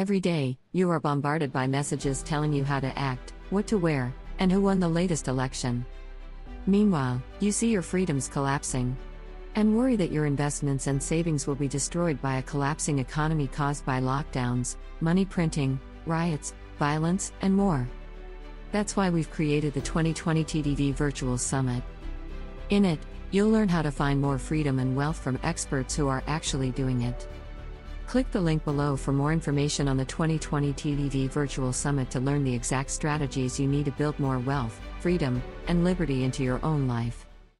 Every day, you are bombarded by messages telling you how to act, what to wear, and who won the latest election. Meanwhile, you see your freedoms collapsing. And worry that your investments and savings will be destroyed by a collapsing economy caused by lockdowns, money printing, riots, violence, and more. That's why we've created the 2020 TDV Virtual Summit. In it, you'll learn how to find more freedom and wealth from experts who are actually doing it. Click the link below for more information on the 2020 TDV Virtual Summit to learn the exact strategies you need to build more wealth, freedom, and liberty into your own life.